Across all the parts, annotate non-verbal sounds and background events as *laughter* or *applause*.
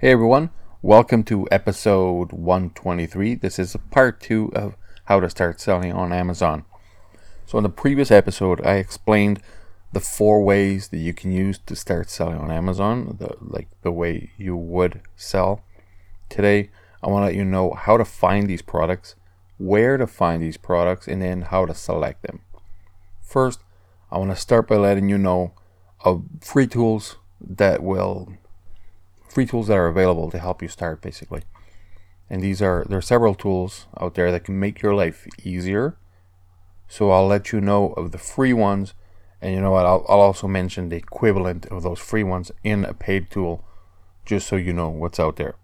Hey everyone, welcome to episode 123. This is part two of how to start selling on Amazon. So, in the previous episode, I explained the four ways that you can use to start selling on Amazon, the, like the way you would sell. Today, I want to let you know how to find these products, where to find these products, and then how to select them. First, I want to start by letting you know of free tools that will free tools that are available to help you start basically. And these are there are several tools out there that can make your life easier. So I'll let you know of the free ones and you know what I'll, I'll also mention the equivalent of those free ones in a paid tool just so you know what's out there.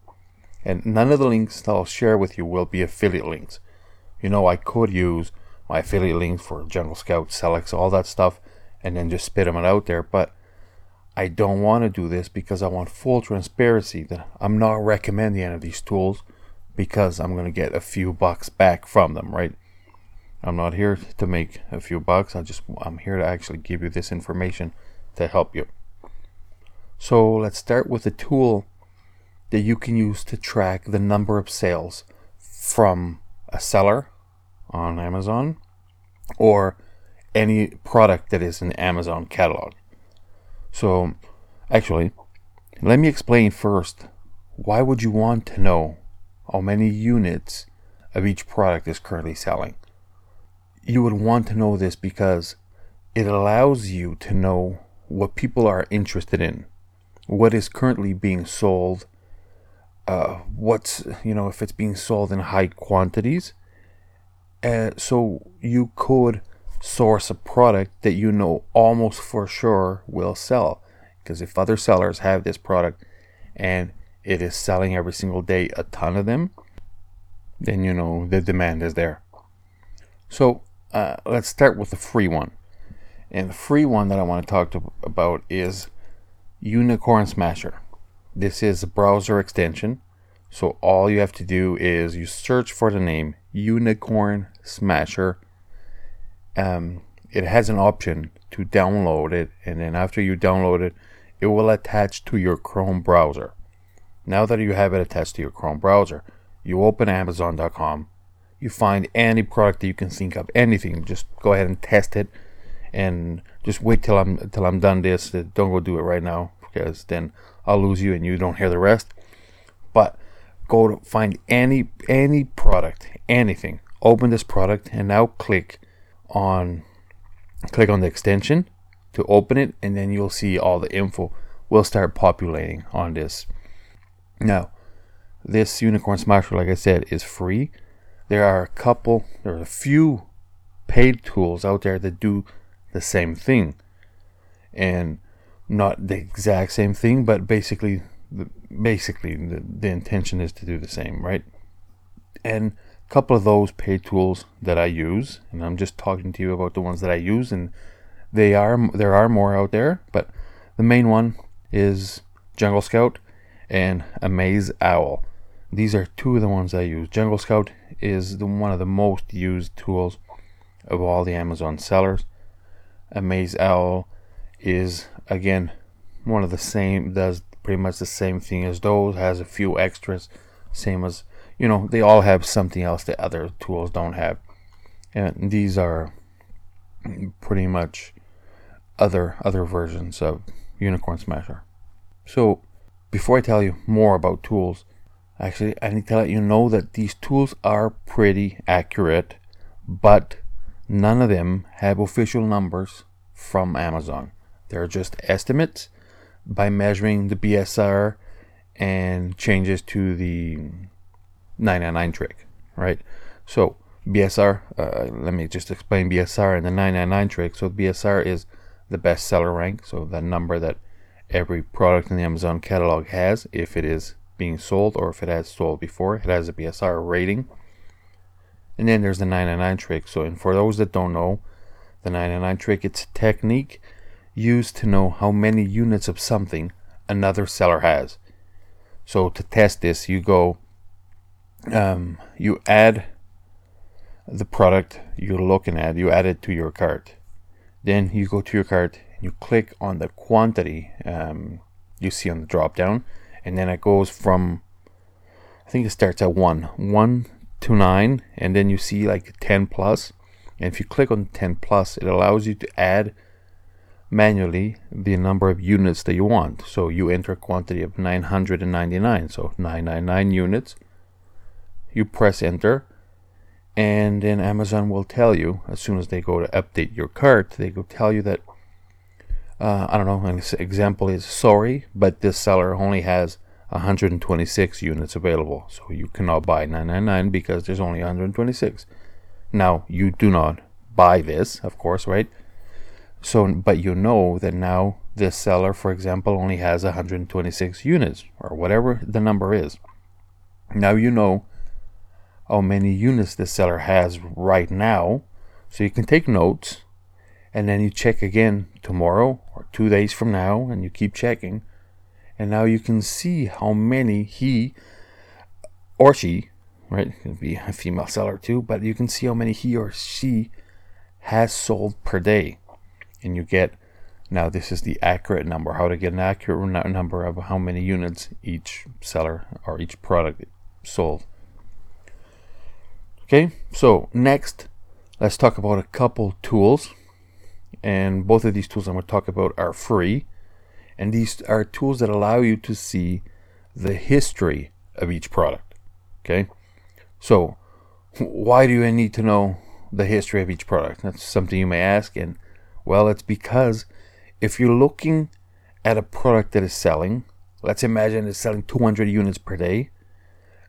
And none of the links that I'll share with you will be affiliate links. You know I could use my affiliate links for Jungle Scout, Sellics, all that stuff, and then just spit them out there. But I don't want to do this because I want full transparency that I'm not recommending any of these tools because I'm going to get a few bucks back from them, right? I'm not here to make a few bucks. I just I'm here to actually give you this information to help you. So, let's start with a tool that you can use to track the number of sales from a seller on Amazon or any product that is in Amazon catalog. So, actually, let me explain first why would you want to know how many units of each product is currently selling? You would want to know this because it allows you to know what people are interested in, what is currently being sold, uh, what's, you know, if it's being sold in high quantities. Uh, so you could source a product that you know almost for sure will sell. Because if other sellers have this product and it is selling every single day a ton of them, then you know the demand is there. So uh, let's start with the free one. And the free one that I want to talk to about is Unicorn Smasher. This is a browser extension. So all you have to do is you search for the name Unicorn Smasher um, it has an option to download it, and then after you download it, it will attach to your Chrome browser. Now that you have it attached to your Chrome browser, you open Amazon.com, you find any product that you can think of, anything. Just go ahead and test it, and just wait till I'm till I'm done this. Don't go do it right now because then I'll lose you and you don't hear the rest. But go to find any any product, anything. Open this product and now click on click on the extension to open it and then you'll see all the info will start populating on this. Now this unicorn smasher like i said is free. There are a couple there are a few paid tools out there that do the same thing. And not the exact same thing but basically the, basically the, the intention is to do the same right? And couple of those paid tools that I use, and I'm just talking to you about the ones that I use, and they are there are more out there, but the main one is Jungle Scout and AmazeOwl. These are two of the ones I use. Jungle Scout is the, one of the most used tools of all the Amazon sellers. AmazeOwl is again one of the same does pretty much the same thing as those has a few extras same as you know, they all have something else that other tools don't have. And these are pretty much other other versions of Unicorn Smasher. So, before I tell you more about tools, actually I need to let you know that these tools are pretty accurate, but none of them have official numbers from Amazon. They're just estimates by measuring the BSR and changes to the 999 trick, right? So BSR, uh, let me just explain BSR and the 999 trick. So BSR is the best seller rank, so the number that every product in the Amazon catalog has if it is being sold or if it has sold before. It has a BSR rating. And then there's the 999 trick. So, and for those that don't know, the 999 trick, it's a technique used to know how many units of something another seller has. So to test this, you go um, you add the product you're looking at, you add it to your cart. Then you go to your cart and you click on the quantity um, you see on the drop down and then it goes from I think it starts at one, one to nine, and then you see like 10 plus. And if you click on 10 plus, it allows you to add manually the number of units that you want. So you enter a quantity of 999, so 999 units. You press enter, and then Amazon will tell you as soon as they go to update your cart, they go tell you that uh, I don't know. An example is sorry, but this seller only has 126 units available, so you cannot buy 999 because there's only 126. Now you do not buy this, of course, right? So, but you know that now this seller, for example, only has 126 units or whatever the number is. Now you know how many units this seller has right now, so you can take notes and then you check again tomorrow or two days from now and you keep checking. And now you can see how many he or she right it could be a female seller too but you can see how many he or she has sold per day. And you get now this is the accurate number how to get an accurate number of how many units each seller or each product sold okay so next let's talk about a couple tools. And both of these tools I'm going to talk about are free. And these are tools that allow you to see the history of each product. Okay so why do you need to know the history of each product? That's something you may ask. And well, it's because if you're looking at a product that is selling, let's imagine it's selling 200 units per day,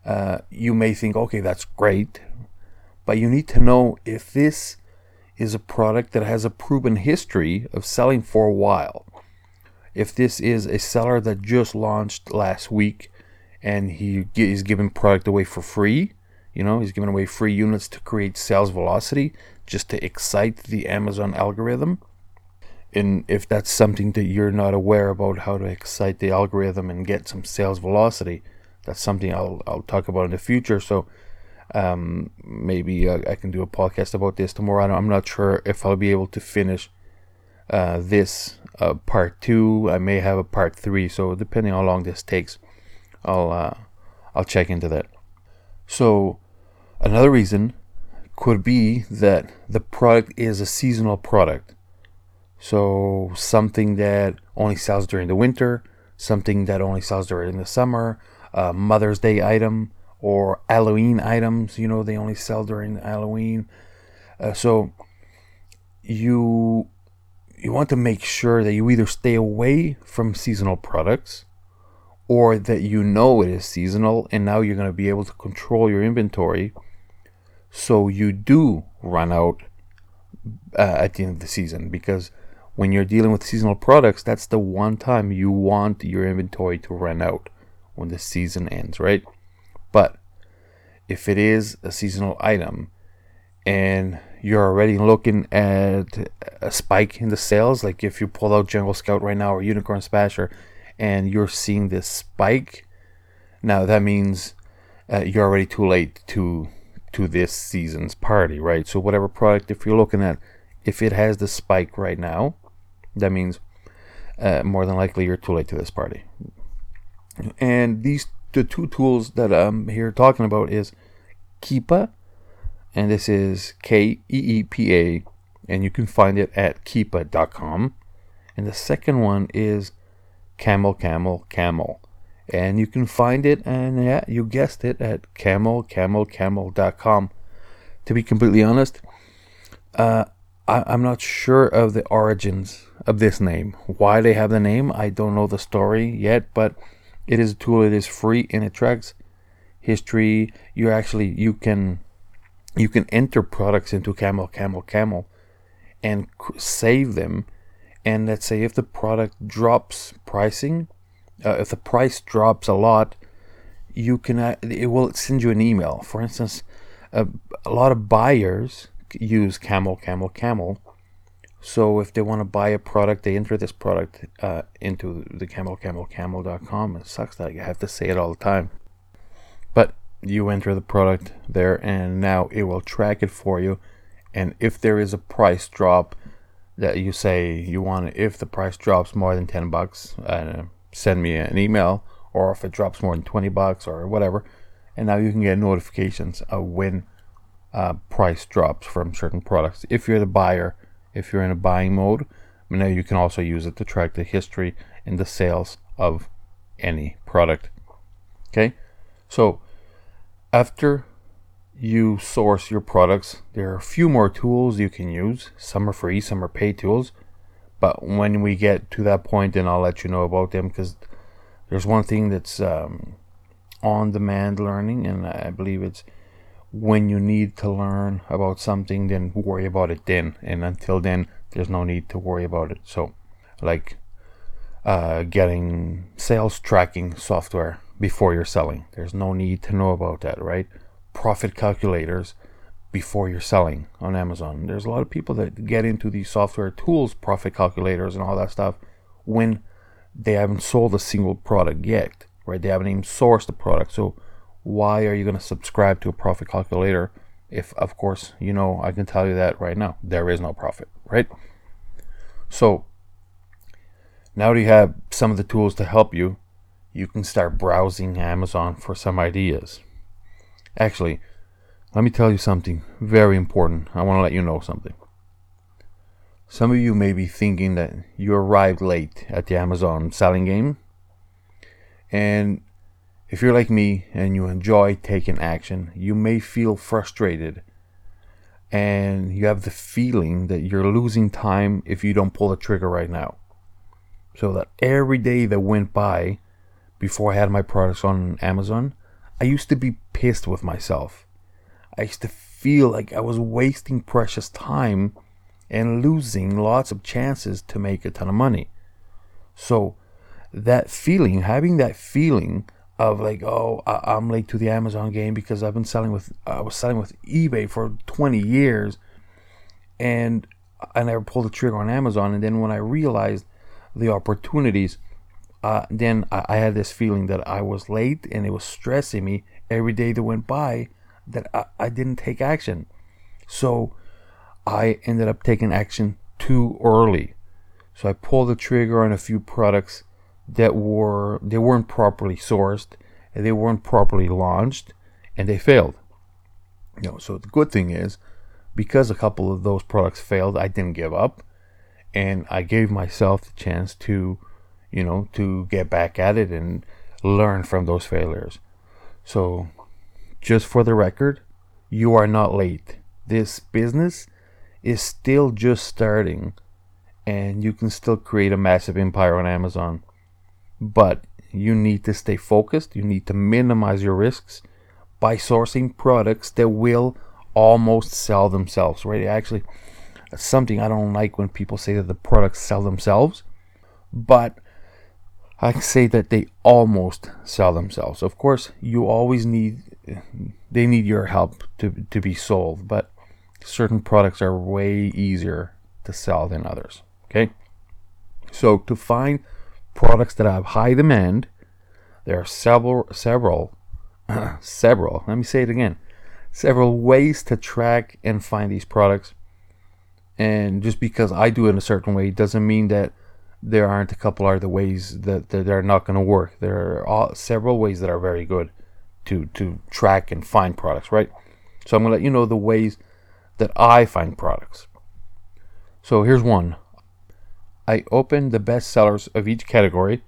uh, you may think, okay, that's great. But you need to know if this is a product that has a proven history of selling for a while. If this is a seller that just launched last week and he is giving product away for free, you know, he's giving away free units to create sales velocity just to excite the Amazon algorithm and if that's something that you're not aware about how to excite the algorithm and get some sales velocity, that's something I'll I'll talk about in the future. So um, maybe I, I, can do a podcast about this tomorrow. I'm not sure if I'll be able to finish uh, this uh, part two. I may have a part three. So depending how long this takes, I'll uh, I'll check into that. So another reason could be that the product is a seasonal product. So something that only sells during the winter, something that only sells during the summer, a Mother's Day item, or Halloween items. You know, they only sell during Halloween. Uh, so you you want to make sure that you either stay away from seasonal products or that you know it is seasonal and now you're going to be able to control your inventory so you do run out uh, at the end of the season because when you're dealing with seasonal products, that's the one time you want your inventory to run out when the season ends, right? But if it is a seasonal item and you're already looking at a spike in the sales, like if you pull out Jungle Scout right now or Unicorn Smasher and you're seeing this spike, now that means uh, you're already too late to to this season's party, right? So whatever product if you're looking at if it has the spike right now, that means uh, more than likely you're too late to this party. And these the two tools that I'm here talking about is Keepa, and this is K E E P A, and you can find it at keepa.com. And the second one is Camel Camel Camel. And you can find it, and yeah, you guessed it, at camelcamelcamel.com. To be completely honest, uh, I, I'm not sure of the origins of this name. Why they have the name, I don't know the story yet, but it is a tool. It is free and it tracks history. You actually you can you can enter products into Camel Camel Camel and save them. And let's say if the product drops pricing, uh, if the price drops a lot, you can uh, it will send you an email. For instance, a lot of buyers use Camel Camel Camel so if they want to buy a product, they enter this product uh, into the camelcamelcamel.com. It sucks that I have to say it all the time. But you enter the product there and now it will track it for you. And if there is a price drop that you say you want, if the price drops more than 10 bucks, uh, send me an email or if it drops more than 20 bucks or whatever. And now you can get notifications of when uh, price drops from certain products. If you're the buyer, if you're in a buying mode, now you can also use it to track the history and the sales of any product. Okay, so after you source your products, there are a few more tools you can use. Some are free, some are paid tools. But when we get to that point, then I'll let you know about them because there's one thing that's um, on demand learning, and I believe it's when you need to learn about something, then worry about it then. And until then, there's no need to worry about it. So, like uh, getting sales tracking software before you're selling, there's no need to know about that, right? Profit calculators before you're selling on Amazon. There's a lot of people that get into these software tools, profit calculators, and all that stuff when they haven't sold a single product yet, right? They haven't even sourced the product. So, why are you going to subscribe to a profit calculator if, of course, you know, I can tell you that right now, there is no profit, right? So, now that you have some of the tools to help you, you can start browsing Amazon for some ideas. Actually, let me tell you something very important. I want to let you know something. Some of you may be thinking that you arrived late at the Amazon selling game. And if you're like me and you enjoy taking action, you may feel frustrated and you have the feeling that you're losing time if you don't pull the trigger right now. So that every day that went by before I had my products on Amazon, I used to be pissed with myself. I used to feel like I was wasting precious time and losing lots of chances to make a ton of money. So that feeling, having that feeling of like, oh, I- am late to the Amazon game because I've been selling with I was selling with eBay for 20 years, and I never pulled the trigger on Amazon. And then when I realized the opportunities, uh, then I, I had this feeling that I was late, and it was stressing me every day that went by that I, I didn't take action. So I ended up taking action too early. So I pulled the trigger on a few products that were they weren't properly sourced and they weren't properly launched and they failed. You know, so the good thing is because a couple of those products failed, I didn't give up and I gave myself the chance to, you know, to get back at it and learn from those failures. So just for the record, you are not late. This business is still just starting and you can still create a massive empire on Amazon but you need to stay focused. You need to minimize your risks by sourcing products that will almost sell themselves, right? Actually, something I don't like when people say that the products sell themselves, but I say that they almost sell themselves. Of course, you always need they need your help to to be sold, but certain products are way easier to sell than others. Okay? So to find products that have high demand. There are several, several, *clears throat* several, let me say it again, several ways to track and find these products. And just because I do it in a certain way doesn't mean that there aren't a couple other ways that, that they're not going to work. There are all, several ways that are very good to, to track and find products, right? So I'm going to let you know the ways that I find products. So here's one I open the best sellers of each category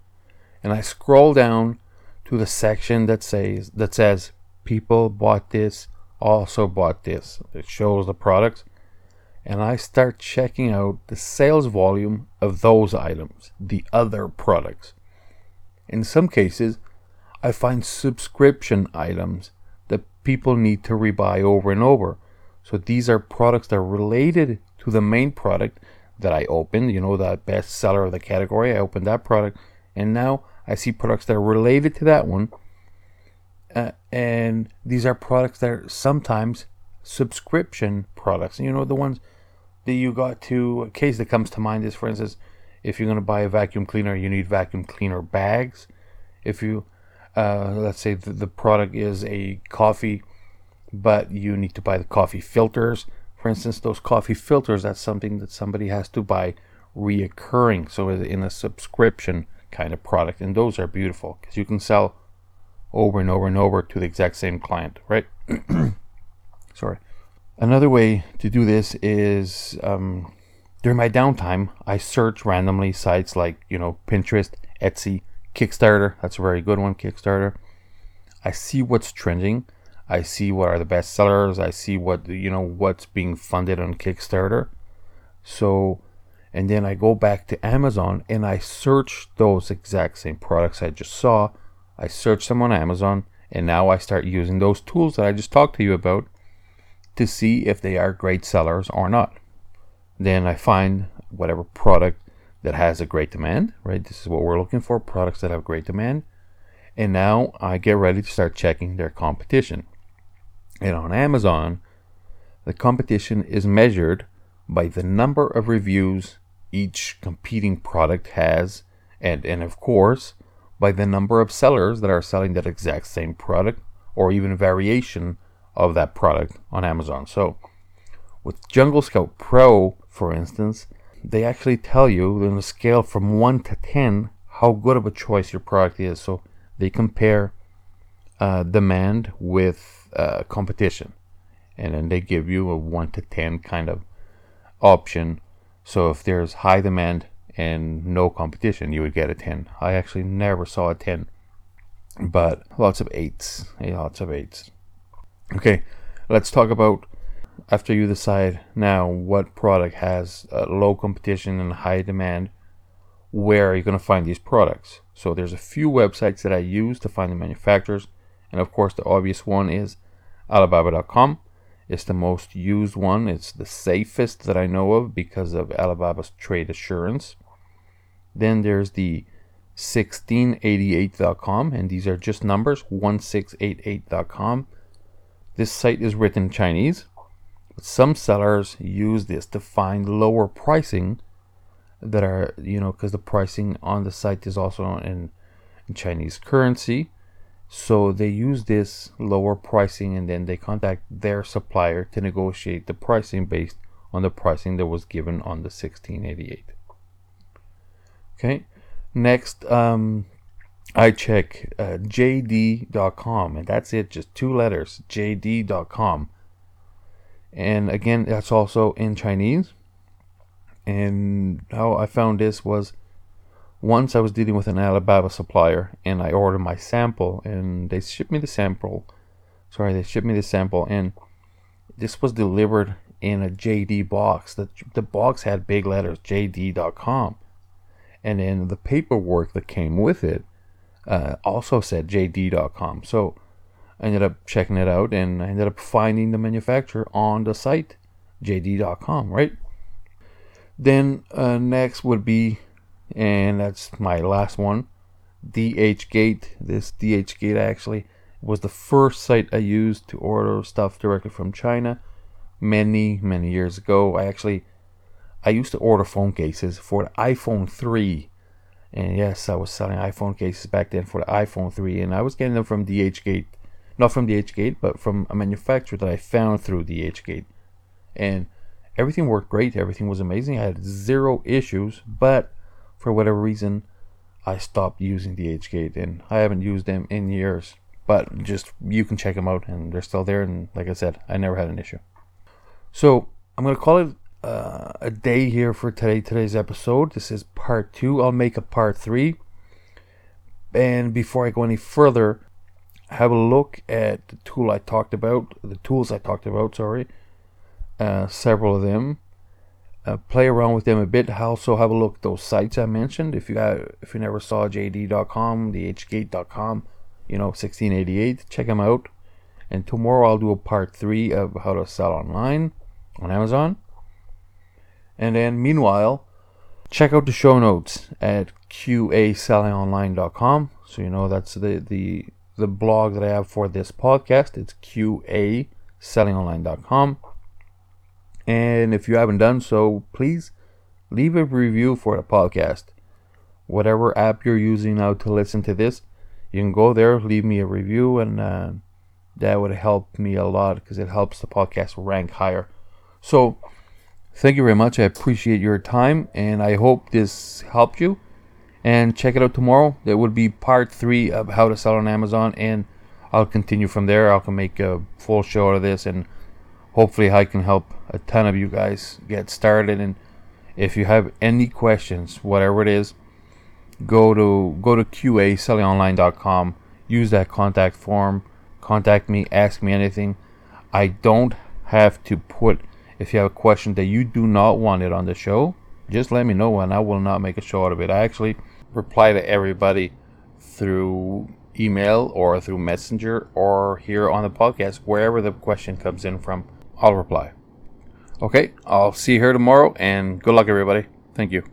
and I scroll down to the section that says that says people bought this, also bought this. It shows the products and I start checking out the sales volume of those items, the other products. In some cases, I find subscription items that people need to rebuy over and over. So these are products that are related to the main product that I opened, you know, the best seller of the category. I opened that product, and now I see products that are related to that one. Uh, and these are products that are sometimes subscription products. You know, the ones that you got to, a case that comes to mind is, for instance, if you're going to buy a vacuum cleaner, you need vacuum cleaner bags. If you, uh, let's say the, the product is a coffee, but you need to buy the coffee filters for instance, those coffee filters, that's something that somebody has to buy reoccurring. So in a subscription kind of product, and those are beautiful because you can sell over and over and over to the exact same client, right? *clears throat* Sorry. Another way to do this is um, during my downtime, I search randomly sites like you know Pinterest, Etsy, Kickstarter. That's a very good one, Kickstarter. I see what's trending. I see what are the best sellers. I see what you know what's being funded on Kickstarter. So, and then I go back to Amazon and I search those exact same products I just saw. I search them on Amazon, and now I start using those tools that I just talked to you about to see if they are great sellers or not. Then I find whatever product that has a great demand, right? This is what we're looking for products that have great demand. And now I get ready to start checking their competition. And on Amazon, the competition is measured by the number of reviews each competing product has, and, and of course, by the number of sellers that are selling that exact same product or even variation of that product on Amazon. So, with Jungle Scout Pro, for instance, they actually tell you on a scale from 1 to 10 how good of a choice your product is. So, they compare uh, demand with uh, competition, and then they give you a 1 to 10 kind of option. So, if there's high demand and no competition, you would get a 10. I actually never saw a 10, but lots of 8s. Yeah, lots of 8s. Okay, let's talk about after you decide now what product has uh, low competition and high demand, where are you going to find these products? So there's a few websites that I use to find the manufacturers, and of course the obvious one is Alibaba.com. It's the most used one. It's the safest that I know of because of Alibaba's trade assurance. Then there's the 1688.com, and these are just numbers 1688.com. This site is written in Chinese, but some sellers use this to find lower pricing that are, you know, because the pricing on the site is also in, in Chinese currency. So they use this lower pricing and then they contact their supplier to negotiate the pricing based on the pricing that was given on the 1688. Okay, next, um, I check uh, JD.com, and that's it, just two letters, JD.com. And again, that's also in Chinese. And how I found this was once I was dealing with an Alibaba supplier, and I ordered my sample, and they shipped me the sample. Sorry, they shipped me the sample, and this was delivered in a JD box. The, the box had big letters, JD.com. And then the paperwork that came with it uh, also said JD.com. So I ended up checking it out and I ended up finding the manufacturer on the site, JD.com, right? Then uh, next would be, and that's my last one, DHgate. This DHgate actually was the first site I used to order stuff directly from China many, many years ago. I actually I used to order phone cases for the iPhone 3 and yes, I was selling iPhone cases back then for the iPhone 3, and I was getting them from DHgate. Not from DHgate, but from a manufacturer that I found through DHgate. And everything worked great, everything was amazing. I had zero issues, but for whatever reason, I stopped using DHgate, and I haven't used them in years. But just you can check them out, and they're still there. And like I said, I never had an issue. So I'm gonna call it uh, a day here for today today's episode. This is part two. I'll make a part three. And before I go any further, have a look at the tool I talked about, the tools I talked about. Sorry, uh, several of them. Uh, play around with them a bit. Also have a look at those sites I mentioned. If you got, if you never saw JD.com, DHgate.com, you know 1688, check them out. And tomorrow I'll do a part three of how to sell online on Amazon. And then, meanwhile, check out the show notes at qasellingonline.com. So you know that's the the the blog that I have for this podcast. It's qasellingonline.com. And if you haven't done so, please leave a review for the podcast. Whatever app you're using now to listen to this, you can go there, leave me a review, and uh, that would help me a lot because it helps the podcast rank higher. So Thank you very much. I appreciate your time and I hope this helped you. And check it out tomorrow. There will be part three of how to sell on Amazon, and I'll continue from there. I can make a full show out of this, and hopefully, I can help a ton of you guys get started. And if you have any questions, whatever it is, go to go to QA Use that contact form. Contact me. Ask me anything. I don't have to put. If you have a question that you do not want it on the show, just let me know, and I will not make a show out of it. I actually reply to everybody through email or through Messenger or here on the podcast, wherever the question comes in from, I'll reply. Okay, I'll see you here tomorrow and good luck, everybody. Thank you.